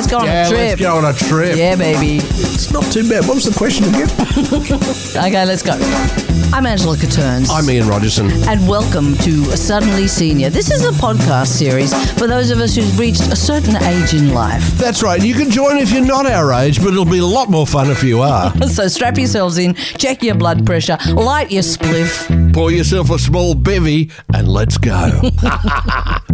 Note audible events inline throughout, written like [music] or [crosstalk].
Let's go on Yeah, a trip. let's go on a trip. Yeah, baby. It's not too bad. What was the question again? [laughs] Okay, let's go. I'm Angela Catterns. I'm Ian Rogerson. and welcome to Suddenly Senior. This is a podcast series for those of us who've reached a certain age in life. That's right. You can join if you're not our age, but it'll be a lot more fun if you are. [laughs] So strap yourselves in, check your blood pressure, light your spliff. Pour yourself a small bevy and let's go. [laughs]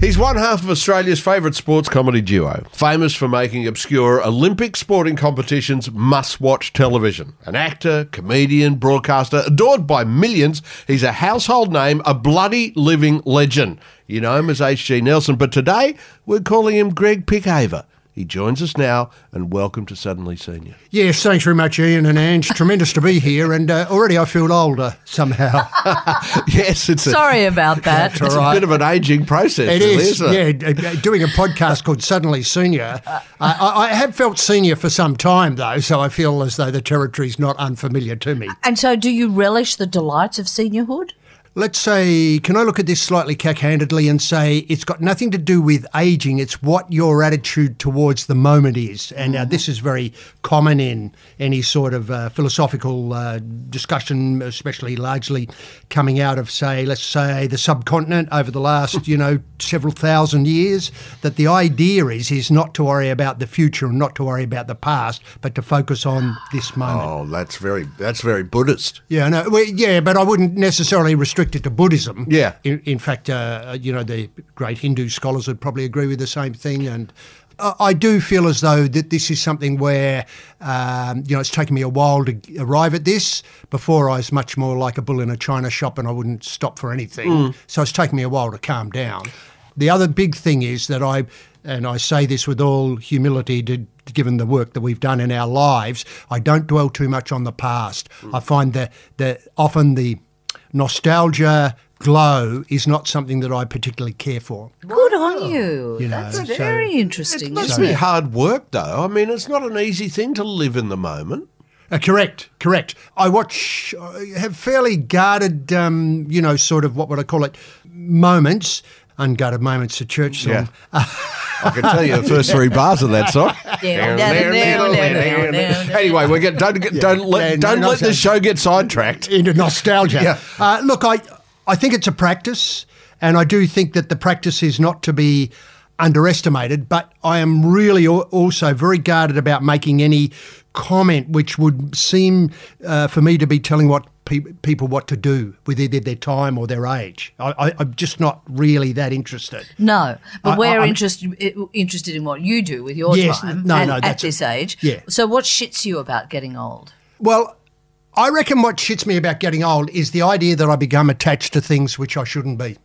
He's one half of Australia's favourite sports comedy duo, famous for making obscure Olympic sporting competitions must watch television. An actor, comedian, broadcaster, adored by millions, he's a household name, a bloody living legend. You know him as H.G. Nelson, but today we're calling him Greig Pickhaver. He joins us now, and welcome to Suddenly Senior. Yes, thanks very much, Ian and Ange. [laughs] Tremendous to be here, and uh, already I feel older somehow. [laughs] Yes, it's a, Sorry about [laughs] that. it's a bit of an aging process. It really, is, isn't it? yeah. uh, Doing a podcast called Suddenly Senior. Uh, I, I have felt senior for some time, though, so I feel as though the territory's not unfamiliar to me. And so, do you relish the delights of seniorhood? Let's say, can I look at this slightly cack-handedly and say it's got nothing to do with aging, it's what your attitude towards the moment is. And uh, this is very common in any sort of uh, philosophical uh, discussion, especially largely coming out of, say, let's say the subcontinent over the last, you know, several thousand years, that the idea is, is not to worry about the future and not to worry about the past, but to focus on this moment. Oh, that's very that's very Buddhist. Yeah, no, well, yeah, but I wouldn't necessarily restrict it to Buddhism. Yeah. In, in fact, uh, you know, the great Hindu scholars would probably agree with the same thing. And I I do feel as though that this is something where, um, you know, it's taken me a while to arrive at this. Before I was much more like a bull in a china shop and I wouldn't stop for anything. So it's taken me a while to calm down. The other big thing is that I, and I say this with all humility, to, given the work that we've done in our lives, I don't dwell too much on the past. I find that that often the nostalgia glow is not something that I particularly care for. Good on you. You know, That's so- very interesting. Must isn't be hard work, though. I mean, it's not an easy thing to live in the moment. Uh, correct, correct. I watch, I have fairly guarded, um, you know, sort of what would I call it, moments. Unguarded moments, a church song. Yeah. [laughs] I can tell you the first three bars of that song. Anyway, we get don't get, don't let Yeah, no, don't no, let so- the show get sidetracked. into nostalgia. Yeah. Uh, look, I I think it's a practice, and I do think that the practice is not to be underestimated. But I am really also very guarded about making any comment which would seem uh, for me to be telling what pe- people what to do with either their time or their age. I, I, I'm just not really that interested. No, but I- we're I'm- interested interested in what you do with your Yes, time no, no, at this it. age. Yeah. So, what shits you about getting old? Well, I reckon what shits me about getting old is the idea that I become attached to things which I shouldn't be.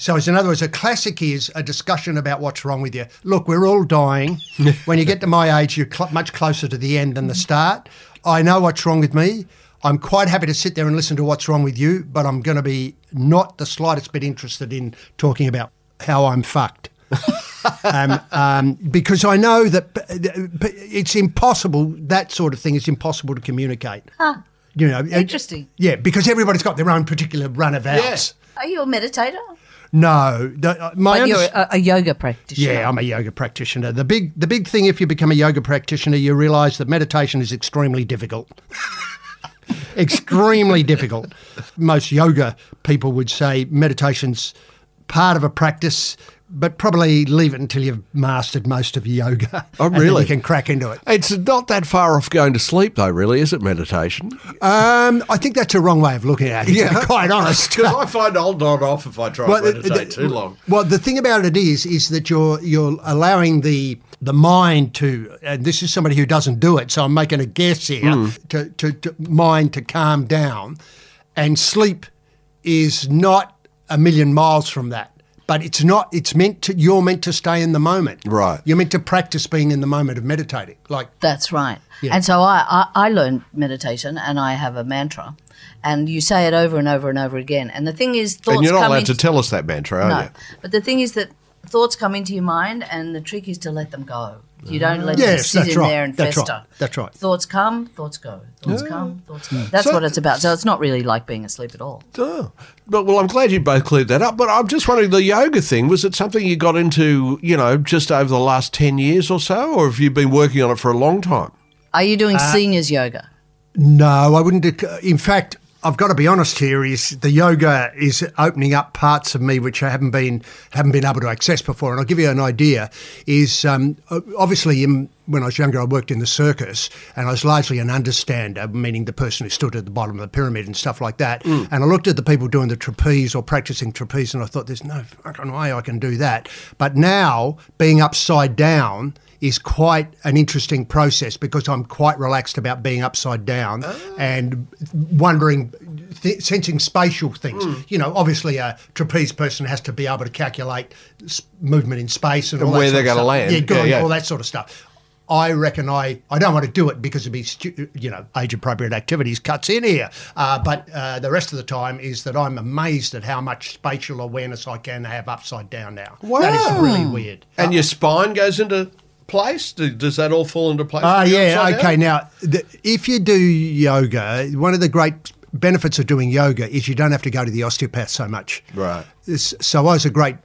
So, as in other words, a classic is a discussion about what's wrong with you. Look, we're all dying. [laughs] when you get to my age, you're cl- much closer to the end than the start. I know what's wrong with me. I'm quite happy to sit there and listen to what's wrong with you, but I'm going to be not the slightest bit interested in talking about how I'm fucked. [laughs] um, um, because I know that p- p- it's impossible. That sort of thing is impossible to communicate. You know, Interesting. Yeah, because everybody's got their own particular run of hours. Are you a meditator? No, the, uh, my But you're a, a yoga practitioner. yeah, I'm a yoga practitioner. The big the big thing if you become a yoga practitioner, you realise that meditation is extremely difficult. [laughs] extremely difficult. Most yoga people would say meditation's part of a practice, but probably leave it until you've mastered most of yoga. Oh, [laughs] and then really? you can crack into it. It's not that far off going to sleep, though. Really, is it? Meditation? Um, I think that's a wrong way of looking at it. to be quite honest. [laughs] because I [laughs] find I'll nod off if I try Well, to meditate the- too long. Well, the thing about it is, is that you're you're allowing the the mind to, and this is somebody who doesn't do it, so I'm making a guess here, Hmm. to, to, to mind to calm down, and sleep is not a million miles from that. But it's not. It's meant to. You're meant to stay in the moment. Right. You're meant to practice being in the moment of meditating. Like That's right. Yeah. And so I, I, I learned meditation and I have a mantra. And you say it over and over and over again. And the thing is, thoughts And you're not come allowed into- to tell us that mantra, are No. you? But the thing is that thoughts come into your mind, and the trick is to let them go. You don't let them sit in right. there and That's right. fester. That's right. Thoughts come, thoughts go. Thoughts come, thoughts go. That's So- what it's about. So it's not really like being asleep at all. Oh. But well, I'm glad you both cleared that up. But I'm just wondering, the yoga thing was it something you got into, you know, just over the last ten years or so, or have you been working on it for a long time? Are you doing Uh, seniors yoga? No, I wouldn't. dec- In fact, I've got to be honest here. Is the yoga is opening up parts of me which I haven't been haven't been able to access before. And I'll give you an idea. Is um, obviously in, when I was younger, I worked in the circus, and I was largely an understander, meaning the person who stood at the bottom of the pyramid and stuff like that. And I looked at the people doing the trapeze or practicing trapeze, and I thought, "There's no fucking way I can do that." But now, being upside down is quite an interesting process because I'm quite relaxed about being upside down and wondering, th- sensing spatial things. You know, obviously a trapeze person has to be able to calculate s- movement in space and, And all that where sort they're of gonna stuff. land. Yeah, good, Yeah, yeah. all that sort of stuff. I reckon I, I don't want to do it because it'd be stu- you know age appropriate activities cuts in here, uh, but uh, the rest of the time is that I'm amazed at how much spatial awareness I can have upside down now. Wow. That is really weird. And your spine goes into place. Do- Does that all fall into place? Ah, when you're yeah, okay. down? Now, the, if you do yoga, one of the great benefits of doing yoga is you don't have to go to the osteopath so much. Right. This- So I was a great,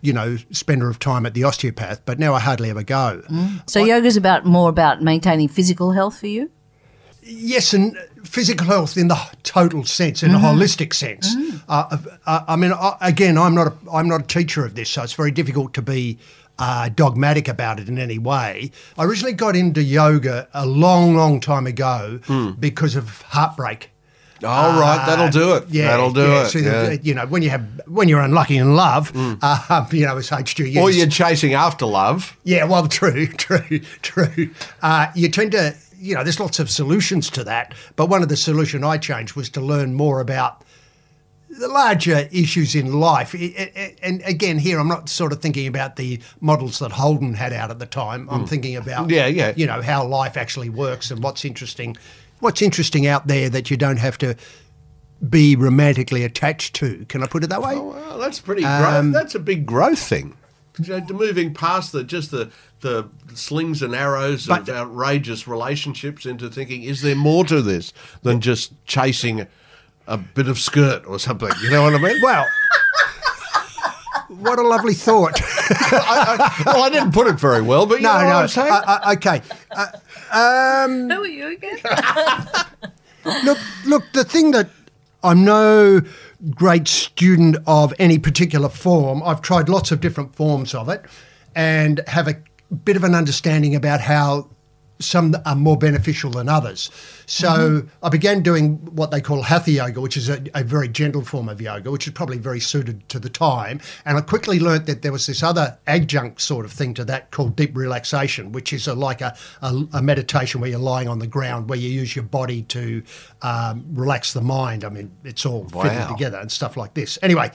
you know, spender of time at the osteopath, but now I hardly ever go. So yoga's about more about maintaining physical health for you. Yes, and physical health in the total sense, in a holistic sense. Uh, uh, I mean, I, again, I'm not a, I'm not a teacher of this, so it's very difficult to be uh, dogmatic about it in any way. I originally got into yoga a long, long time ago because of heartbreak. Oh, right. That'll do it. Uh, Yeah, That'll do yeah. it. So, yeah. the- you know, when you have when you're unlucky in love, uh, [laughs] you know, as HG, yes. Or you're chasing after love. Yeah, well, [laughs] true, true, true. Uh, you tend to, you know, there's lots of solutions to that, but one of the solution I changed was to learn more about the larger issues in life. And again, here I'm not sort of thinking about the models that Holden had out at the time. I'm thinking about, Mm. Yeah, yeah. you know, how life actually works and what's interesting, what's interesting out there that you don't have to be romantically attached to. Can I put it that way? Oh, Well, that's pretty. Um. That's a big growth thing. You know, moving past the just the the slings and arrows of outrageous relationships into thinking, is there more to this than just chasing a bit of skirt or something? You know what I mean? Well, what a lovely thought. [laughs] I, I, well, I didn't put it very well, but you No, know no. what I'm saying. uh, uh, okay. Uh, um, Who are you again? [laughs] look, look. The thing that I'm no great student of any particular form. I've tried lots of different forms of it, and have a bit of an understanding about how some are more beneficial than others. So I began doing what they call hatha yoga, which is a, a very gentle form of yoga, which is probably very suited to the time. And I quickly learnt that there was this other adjunct sort of thing to that called deep relaxation, which is a, like a, a, a meditation where you're lying on the ground, where you use your body to um, relax the mind. I mean, it's all fitted Wow. together and stuff like this. Anyway,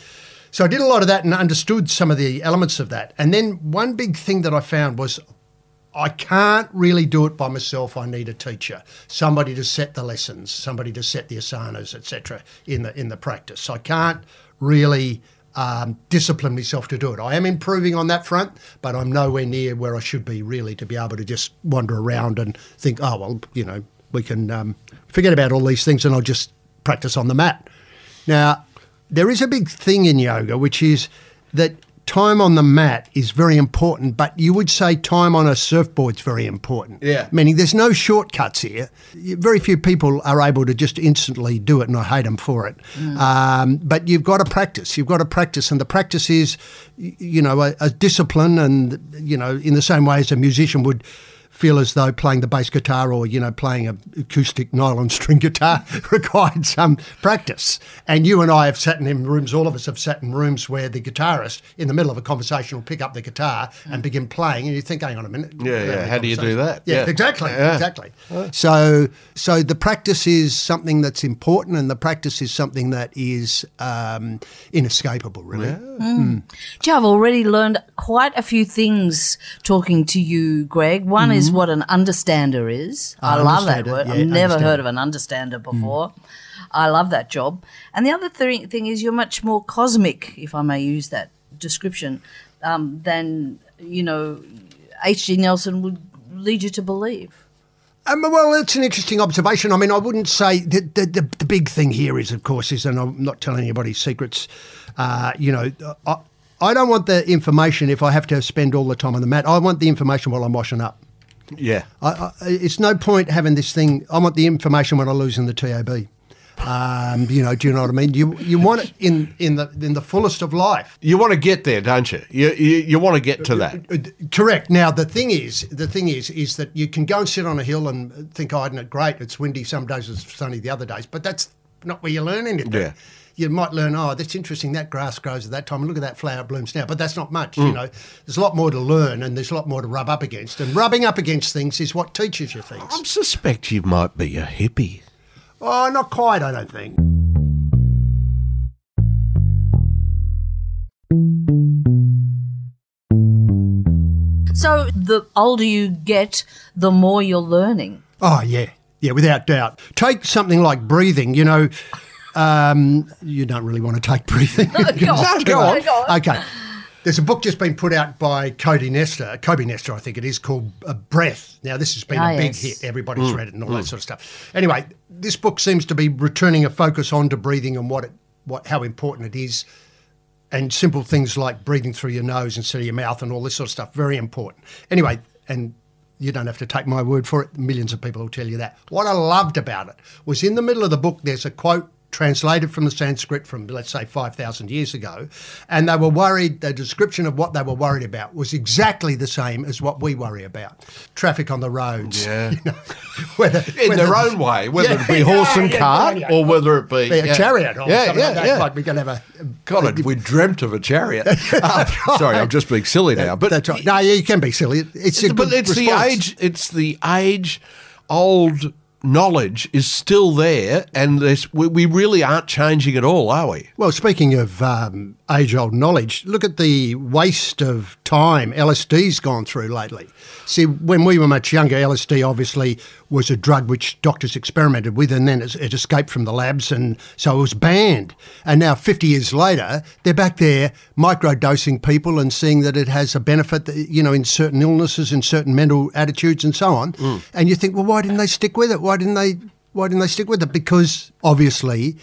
so I did a lot of that and understood some of the elements of that. And then one big thing that I found was I can't really do it by myself. I need a teacher, somebody to set the lessons, somebody to set the asanas, etc. in the in the practice. I can't really um, discipline myself to do it. I am improving on that front, but I'm nowhere near where I should be really to be able to just wander around and think, oh well, you know, we can um, forget about all these things and I'll just practice on the mat. Now, there is a big thing in yoga, which is that time on the mat is very important, but you would say time on a surfboard is very important. Yeah. Meaning there's no shortcuts here. Very few people are able to just instantly do it, and I hate them for it. Um, but you've got to practice. You've got to practice, and the practice is, you know, a, a discipline, and you know, in the same way as a musician would feel as though playing the bass guitar or you know playing a acoustic nylon string guitar [laughs] required some practice. And you and I have sat in rooms. All of us have sat in rooms where the guitarist, in the middle of a conversation, will pick up the guitar and mm. begin playing, and you think, "Hang on a minute." Yeah, yeah. How do you do that? Yeah, Yeah. exactly, Yeah. exactly. So, so the practice is something that's important, and the practice is something that is um, inescapable, really. Gee, mm. mm. I've already learned quite a few things talking to you, Greig. One is what an understander is. I Ah, love that word. yeah, I've never heard of an understander before. I love that job. And the other thing, thing is you're much more cosmic, if I may use that description. um, than you know H.G. Nelson would lead you to believe. Um, well, it's an interesting observation. I mean, I wouldn't say the, the, the, the big thing here is, of course, is, and I'm not telling anybody secrets, uh, you know, I, I don't want the information if I have to spend all the time on the mat. I want the information while I'm washing up. Yeah. I, I, it's no point having this thing. I want the information when I lose in the TAB. Um, you know, do you know what I mean? You you want it in in the in the fullest of life. You want to get there, don't you? You, you, you want to get to that. Uh, Correct. Now the thing is, the thing is, is that you can go and sit on a hill and think, "Oh, isn't it great? It's windy some days, it's sunny the other days." But that's not where you learn anything. Yeah. You might learn, oh, that's interesting. That grass grows at that time, and look at that flower blooms now. But that's not much. You hmm. know, there's a lot more to learn, and there's a lot more to rub up against. And rubbing up against things is what teaches you things. I suspect you might be a hippie. Oh, not quite. I don't think. So the older you get, the more you're learning. Oh, yeah. Yeah, without doubt. Take something like breathing, you know. Um, you don't really want to take breathing. Go [laughs] on, Go on. go on. Okay. There's a book just been put out by Cody Nestor, Kobe Nestor, I think it is, called Breath. Now, this has been Ah, a big yes. hit. Everybody's read it and all that sort of stuff. Anyway, this book seems to be returning a focus onto breathing and what it, what, how important it is, and simple things like breathing through your nose instead of your mouth and all this sort of stuff. Very important. Anyway, and you don't have to take my word for it. Millions of people will tell you that. What I loved about it was in the middle of the book, there's a quote translated from the Sanskrit from, let's say, 5,000 years ago. And they were worried, the description of what they were worried about was exactly the same as what we worry about traffic on the roads. Yeah. [laughs] You know, whether, In whether- their own way, whether Yeah, it be yeah, horse and yeah, cart or whether it be, be a chariot or yeah, something yeah, like that. yeah. Like we're going to have a. God, we dreamt of a chariot. [laughs] Ah, sorry, I'm just being silly now. But That's right. No, yeah, you can be silly. It's a but it's response. the age. It's the age old knowledge is still there, and we, we really aren't changing at all, are we? Well, speaking of um, age old knowledge, look at the waste of time LSD's gone through lately. See, when we were much younger, LSD obviously was a drug which doctors experimented with, and then it, it escaped from the labs, and so it was banned. And now, 50 years later, they're back there microdosing people and seeing that it has a benefit, that, you know, in certain illnesses, in certain mental attitudes, and so on. Mm. And you think, well, why didn't they stick with it? Why didn't they? Why didn't they stick with it? Because obviously,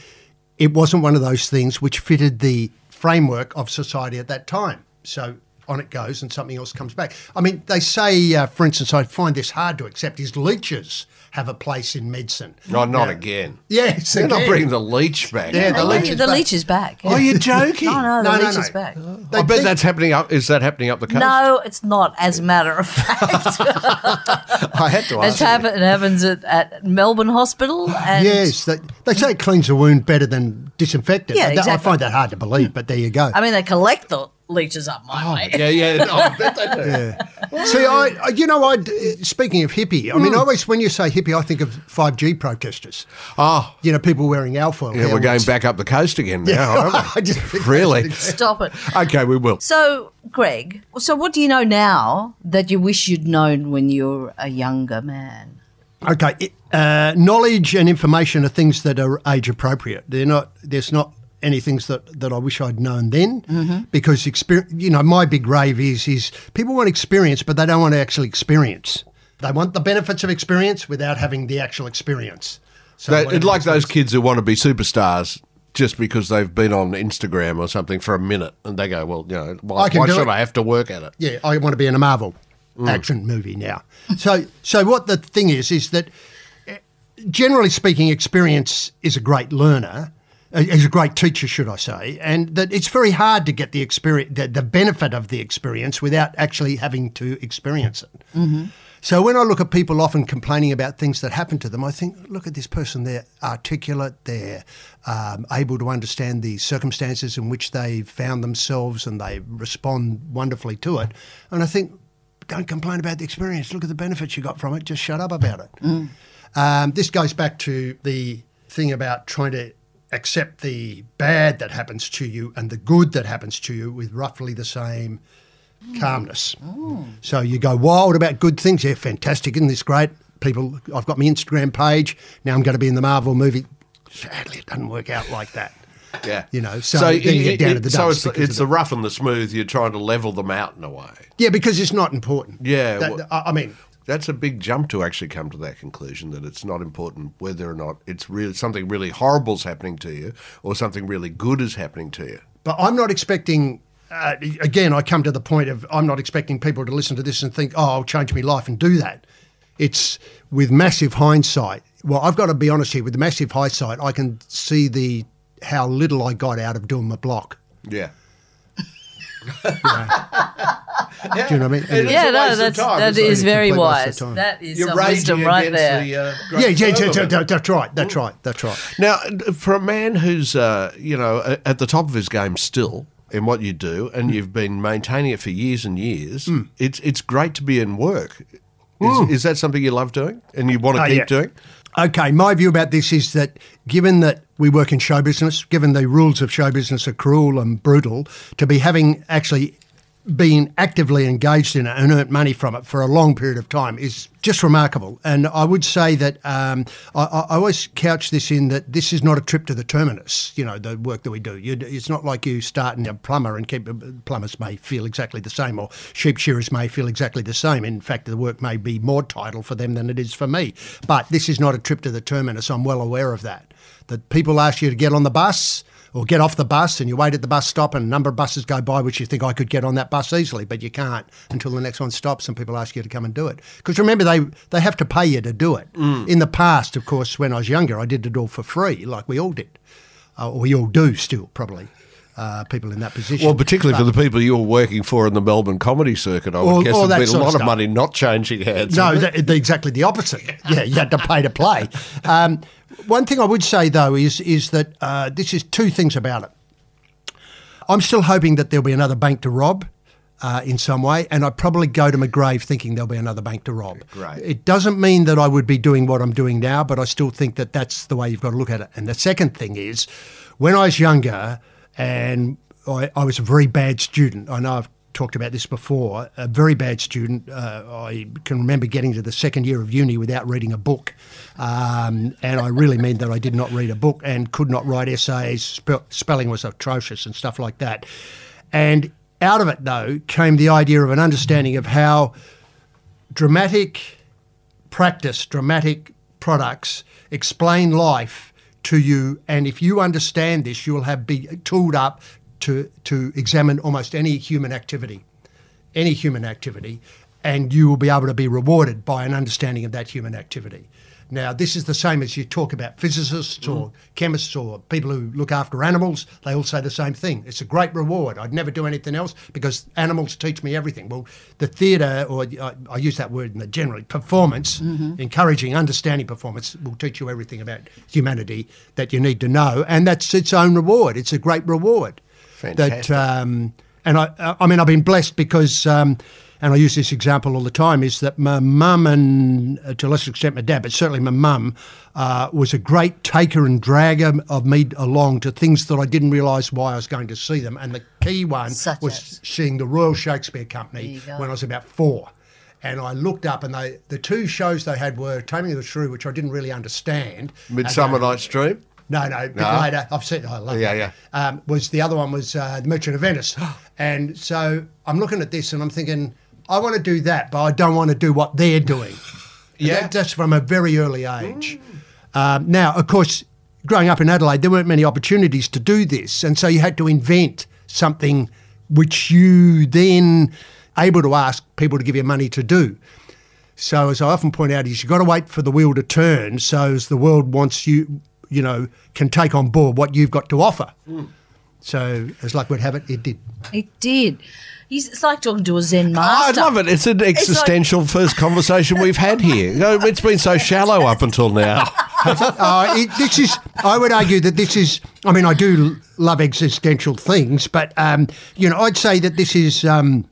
it wasn't one of those things which fitted the framework of society at that time. So on it goes, and something else comes back. I mean, they say, uh, for instance, I find this hard to accept: is leeches have a place in medicine? No, not Now- again. Yes, You're not bringing the leech back. Yeah, the Oh, leech is the back. leech is back. Are you joking? [laughs] No, no, the No, no, leech no. is back. I They bet think- that's happening up. Is that happening up the coast? No, it's not. As a matter of fact, [laughs] I had to ask. you. happen, it happens at, at Melbourne Hospital. And Yes, they, they say it cleans a wound better than disinfectant. Yeah, I- I find that hard to believe, but there you go. I mean, they collect the leeches up my oh, way. Yeah, yeah. no, [laughs] oh, I bet they do. [laughs] See, I, I- you know, I uh, speaking of hippie, I mean, hmm. always when you say hippie, I think of five G protesters. Oh, You know, people wearing alfoil. yeah, we're going back up the coast again now, aren't we? [laughs] I just think Really? Stop it. Okay, we will. So, Greig, so what do you know now that you wish you'd known when you were a younger man? Okay, it- uh, knowledge and information are things that are age appropriate. They're not. There's not any things that, that I wish I'd known then, Mm-hmm. because experience. You know, my big rave is is people want experience, but they don't want to actually experience. They want the benefits of experience without having the actual experience. So They, it's like those kids who want to be superstars just because they've been on Instagram or something for a minute, and they go, "Well, you know, why, I why should it." I have to work at it?" Yeah, I want to be in a Marvel Mm. action movie now. So, so what the thing is is that, eh, generally speaking, experience is a great learner, is a great teacher, should I say, and that it's very hard to get the experience, the, the benefit of the experience without actually having to experience it. So when I look at people often complaining about things that happen to them, I think, look at this person. They're articulate. They're um, able to understand the circumstances in which they found themselves, and they respond wonderfully to it. And I think, don't complain about the experience. Look at the benefits you got from it. Just shut up about it. Um, this goes back to the thing about trying to accept the bad that happens to you and the good that happens to you with roughly the same calmness. Mm. So you go wild about good things. Yeah, fantastic. Isn't this great? People, I've got my Instagram page. Now I'm going to be in the Marvel movie. Sadly, it doesn't work out like that. Yeah. You know, so then you get down to the so it's, it's of the rough and the smooth. You're trying to level them out in a way. Yeah, because it's not important. Yeah, That- well- I I mean, That's a big jump to actually come to that conclusion that it's not important whether or not it's really something really horrible's happening to you or something really good is happening to you. But I'm not expecting. Uh, again, I come to the point of I'm not expecting people to listen to this and think, "Oh, I'll change my life and do that." It's with massive hindsight. Well, I've got to be honest here. With the massive hindsight, I can see the how little I got out of doing my block. Yeah. [laughs] Do you know what I mean? And Yeah, a no, that's time, that isn't it? is very Complete waste of wise. That is You're some wisdom right there. the, uh, yeah, yeah, yeah, yeah, that's right. That's right. That's right. Now, for a man who's, uh, you know, at the top of his game still in what you do, and you've been maintaining it for years and years, it's it's great to be in work. Is, is that something you love doing and you want to. Oh, keep yeah. doing? Okay, my view about this is that given that we work in show business, given the rules of show business are cruel and brutal, to be having actually been actively engaged in it and earned money from it for a long period of time is just remarkable. And I would say that um, I, I always couch this in that this is not a trip to the terminus. You know, the work that we do. You, it's not like you start in a plumber and keep plumbers may feel exactly the same, or sheep shearers may feel exactly the same. In fact, the work may be more title for them than it is for me. But this is not a trip to the terminus. I'm well aware of that. That people ask you to get on the bus or get off the bus and you wait at the bus stop and a number of buses go by which you think I could get on that bus easily, but you can't until the next one stops and people ask you to come and do it. Because remember, they, they have to pay you to do it. In the past, of course, when I was younger, I did it all for free, like we all did. Uh, or we all do still, probably, uh, people in that position. Well, particularly for the people you're working for in the Melbourne comedy circuit, I would guess there's that been a sort of lot of money not changing hands. No, [laughs] the, exactly the opposite. Yeah, you had to pay to play. Um, one thing I would say though is is that uh, this is two things about it. I'm still hoping that there'll be another bank to rob. Uh, in some way, and I probably go to my grave thinking there'll be another bank to rob. Great. It doesn't mean that I would be doing what I'm doing now, but I still think that that's the way you've got to look at it. And the second thing is, when I was younger, and I, I was a very bad student. I know I've talked about this before. A very bad student. Uh, I can remember getting to the second year of uni without reading a book, um, and I really mean that I did not read a book and could not write essays. Spe- spelling was atrocious and stuff like that. And out of it, though, came the idea of an understanding of how dramatic practice, dramatic products explain life to you. And if you understand this, you will have be tooled up to to examine almost any human activity, any human activity, and you will be able to be rewarded by an understanding of that human activity. Now, this is the same as you talk about physicists or chemists or people who look after animals. They all say the same thing. It's a great reward. I'd never do anything else because animals teach me everything. Well, the theatre, or I, I use that word in the generally, performance, encouraging, understanding performance, will teach you everything about humanity that you need to know. And that's its own reward. It's a great reward. Fantastic. That, um, and I, I mean, I've been blessed because, um, and I use this example all the time, is that my mum and uh, to a lesser extent my dad, but certainly my mum, uh, was a great taker and dragger of me along to things that I didn't realise why I was going to see them. And the key one Such was as? seeing the Royal Shakespeare Company There you go. when I was about four. And I looked up, and they the two shows they had were Taming of the Shrew, which I didn't really understand. Midsummer And, uh, Night's Dream. no, no, a bit No? later. I've seen. I love Yeah, that. yeah. Um, was the other one was uh, the Merchant of Venice, [gasps] and so I'm looking at this and I'm thinking, I want to do that, but I don't want to do what they're doing. [laughs] Yeah. that- that's from a very early age. Um, now, of course, growing up in Adelaide, there weren't many opportunities to do this, and so you had to invent something which you then able to ask people to give you money to do. So, as I often point out, is you've got to wait for the wheel to turn. So, as the world wants you, you know, can take on board what you've got to offer. So, as luck would have it, it did. It did. He's, it's like talking to a Zen master. I love it. It's an existential first conversation we've had here. [laughs] You know, It's been so shallow up until now. [laughs] uh, it, this is, I would argue that this is, I mean, I do love existential things, but, um, you know, I'd say that this is um,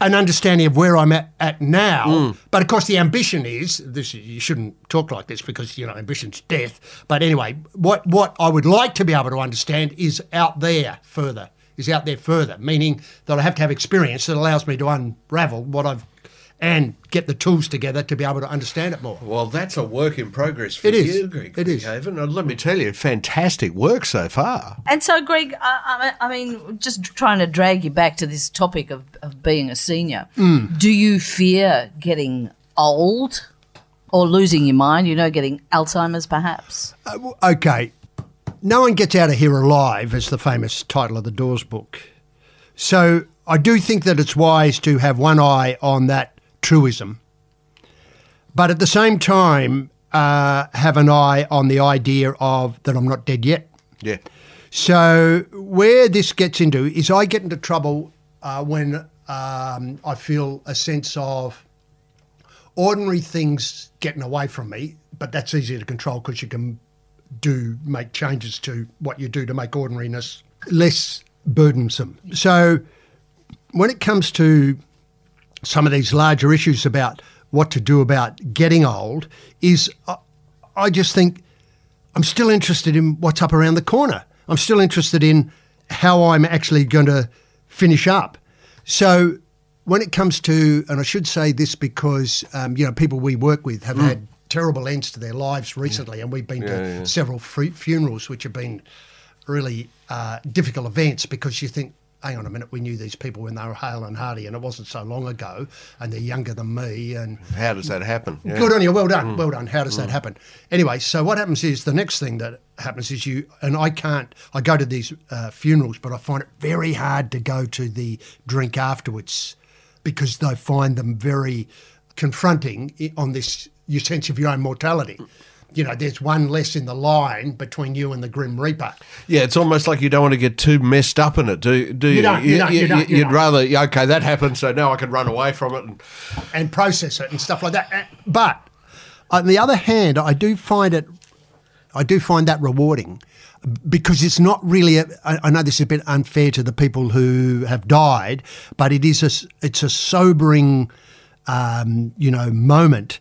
an understanding of where I'm at, at now. But of course, the ambition is, this you shouldn't talk like this because, you know, ambition's death. But anyway, what, what I would like to be able to understand is out there further, is out there further, meaning that I have to have experience that allows me to unravel what I've and get the tools together to be able to understand it more. Well, that's a work in progress for It is. you, Greig. It is. Haven. And let me tell you, fantastic work so far. And so, Greig, I, I I mean, just trying to drag you back to this topic of, of being a senior, mm. do you fear getting old or losing your mind? You know, getting Alzheimer's perhaps? Uh, okay, no one gets out of here alive, is the famous title of the Doors book. So I do think that it's wise to have one eye on that truism, but at the same time, uh, have an eye on the idea of that I'm not dead yet. Yeah. So where this gets into is I get into trouble uh, when um, I feel a sense of ordinary things getting away from me, but that's easier to control because you can do make changes to what you do to make ordinariness less burdensome. So when it comes to some of these larger issues about what to do about getting old, is I just think I'm still interested in what's up around the corner. I'm still interested in how I'm actually going to finish up. So when it comes to, and I should say this because um, you know people we work with have had terrible ends to their lives recently, and we've been to several fu- funerals which have been really uh, difficult events because you think. Hang on a minute, we knew these people when they were hale and hearty, and it wasn't so long ago, and they're younger than me, and How does that happen? Yeah. Good on you. Well done. Well done. How does that happen? Anyway, so what happens is the next thing that happens is you, and I can't, I go to these uh, funerals, but I find it very hard to go to the drink afterwards because they find them very confronting on this, your sense of your own mortality. You know, there's one less in the line between you and the Grim Reaper. Yeah, it's almost like you don't want to get too messed up in it, do, do you? don't, you don't, you don't, you would rather, okay, that happened, so now I can run away from it. And, and process it and stuff like that. But on the other hand, I do find it, I do find that rewarding because it's not really. A, I know this is a bit unfair to the people who have died, but it is a, it's a sobering, um, you know, moment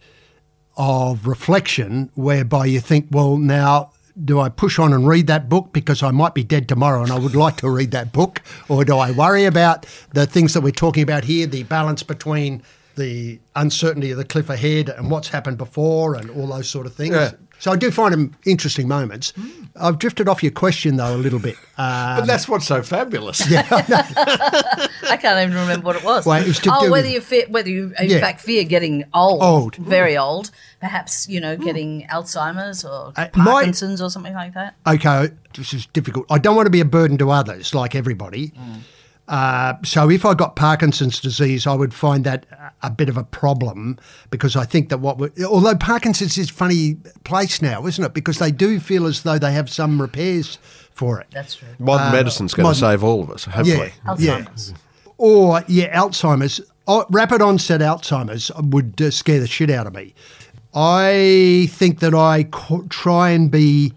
of reflection whereby you think, well, now. Do I push on and read that book because I might be dead tomorrow and I would like to read that book? Or do I worry about the things that we're talking about here, the balance between the uncertainty of the cliff ahead and what's happened before and all those sort of things? Yeah. So I do find them interesting moments. I've drifted off your question though a little bit. Uh, [laughs] but that's what's so fabulous. [laughs] I can't even remember what it was. Well, it was to oh, do whether with- you fear, whether you in Yeah. fact fear getting old, Old. very old, perhaps you know getting Alzheimer's or Uh, my- Parkinson's or something like that. okay, this is difficult. I don't want to be a burden to others, like everybody. Uh, so if I got Parkinson's disease, I would find that a- a bit of a problem because I think that what, we although Parkinson's is a funny place now, isn't it? Because they do feel as though they have some repairs for it. That's true. Modern medicine's going to save all of us, hopefully. Yeah, Alzheimer's. Or yeah, Alzheimer's. Oh, rapid onset Alzheimer's would uh, scare the shit out of me. I think that I co- try and be,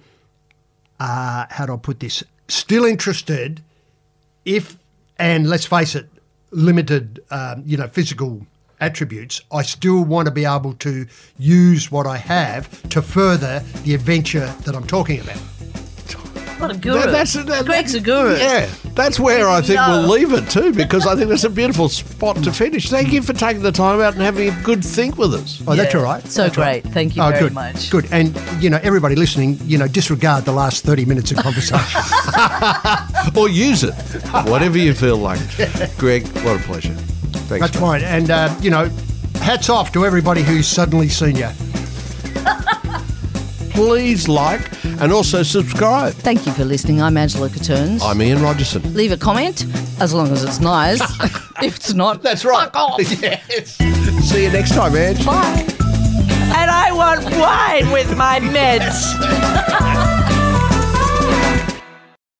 uh, how do I put this? Still interested, if and let's face it, limited, um, you know, physical attributes. I still want to be able to use what I have to further the adventure that I'm talking about. What a guru! That- that's, that, Greig's a guru. Yeah, that's where I think No. we'll leave it too, because I think that's a [laughs] beautiful spot to finish. Thank you for taking the time out and having a good think with us. Oh, that's all right. So great. Thank you Oh, very good, much. good. And you know, everybody listening, you know, disregard the last thirty minutes of conversation. [laughs] Or use it, whatever you feel like. Greig, what a pleasure. Thanks. That's mate. fine. And uh, you know, hats off to everybody who's suddenly seen you. [laughs] Please like and also subscribe. Thank you for listening. I'm Angela Catterns. I'm Ian Rogerson. Leave a comment as long as it's nice. [laughs] if it's not, That's right. Fuck off. [laughs] yes. See you next time, Ange. Bye. And I want wine with my meds. [laughs]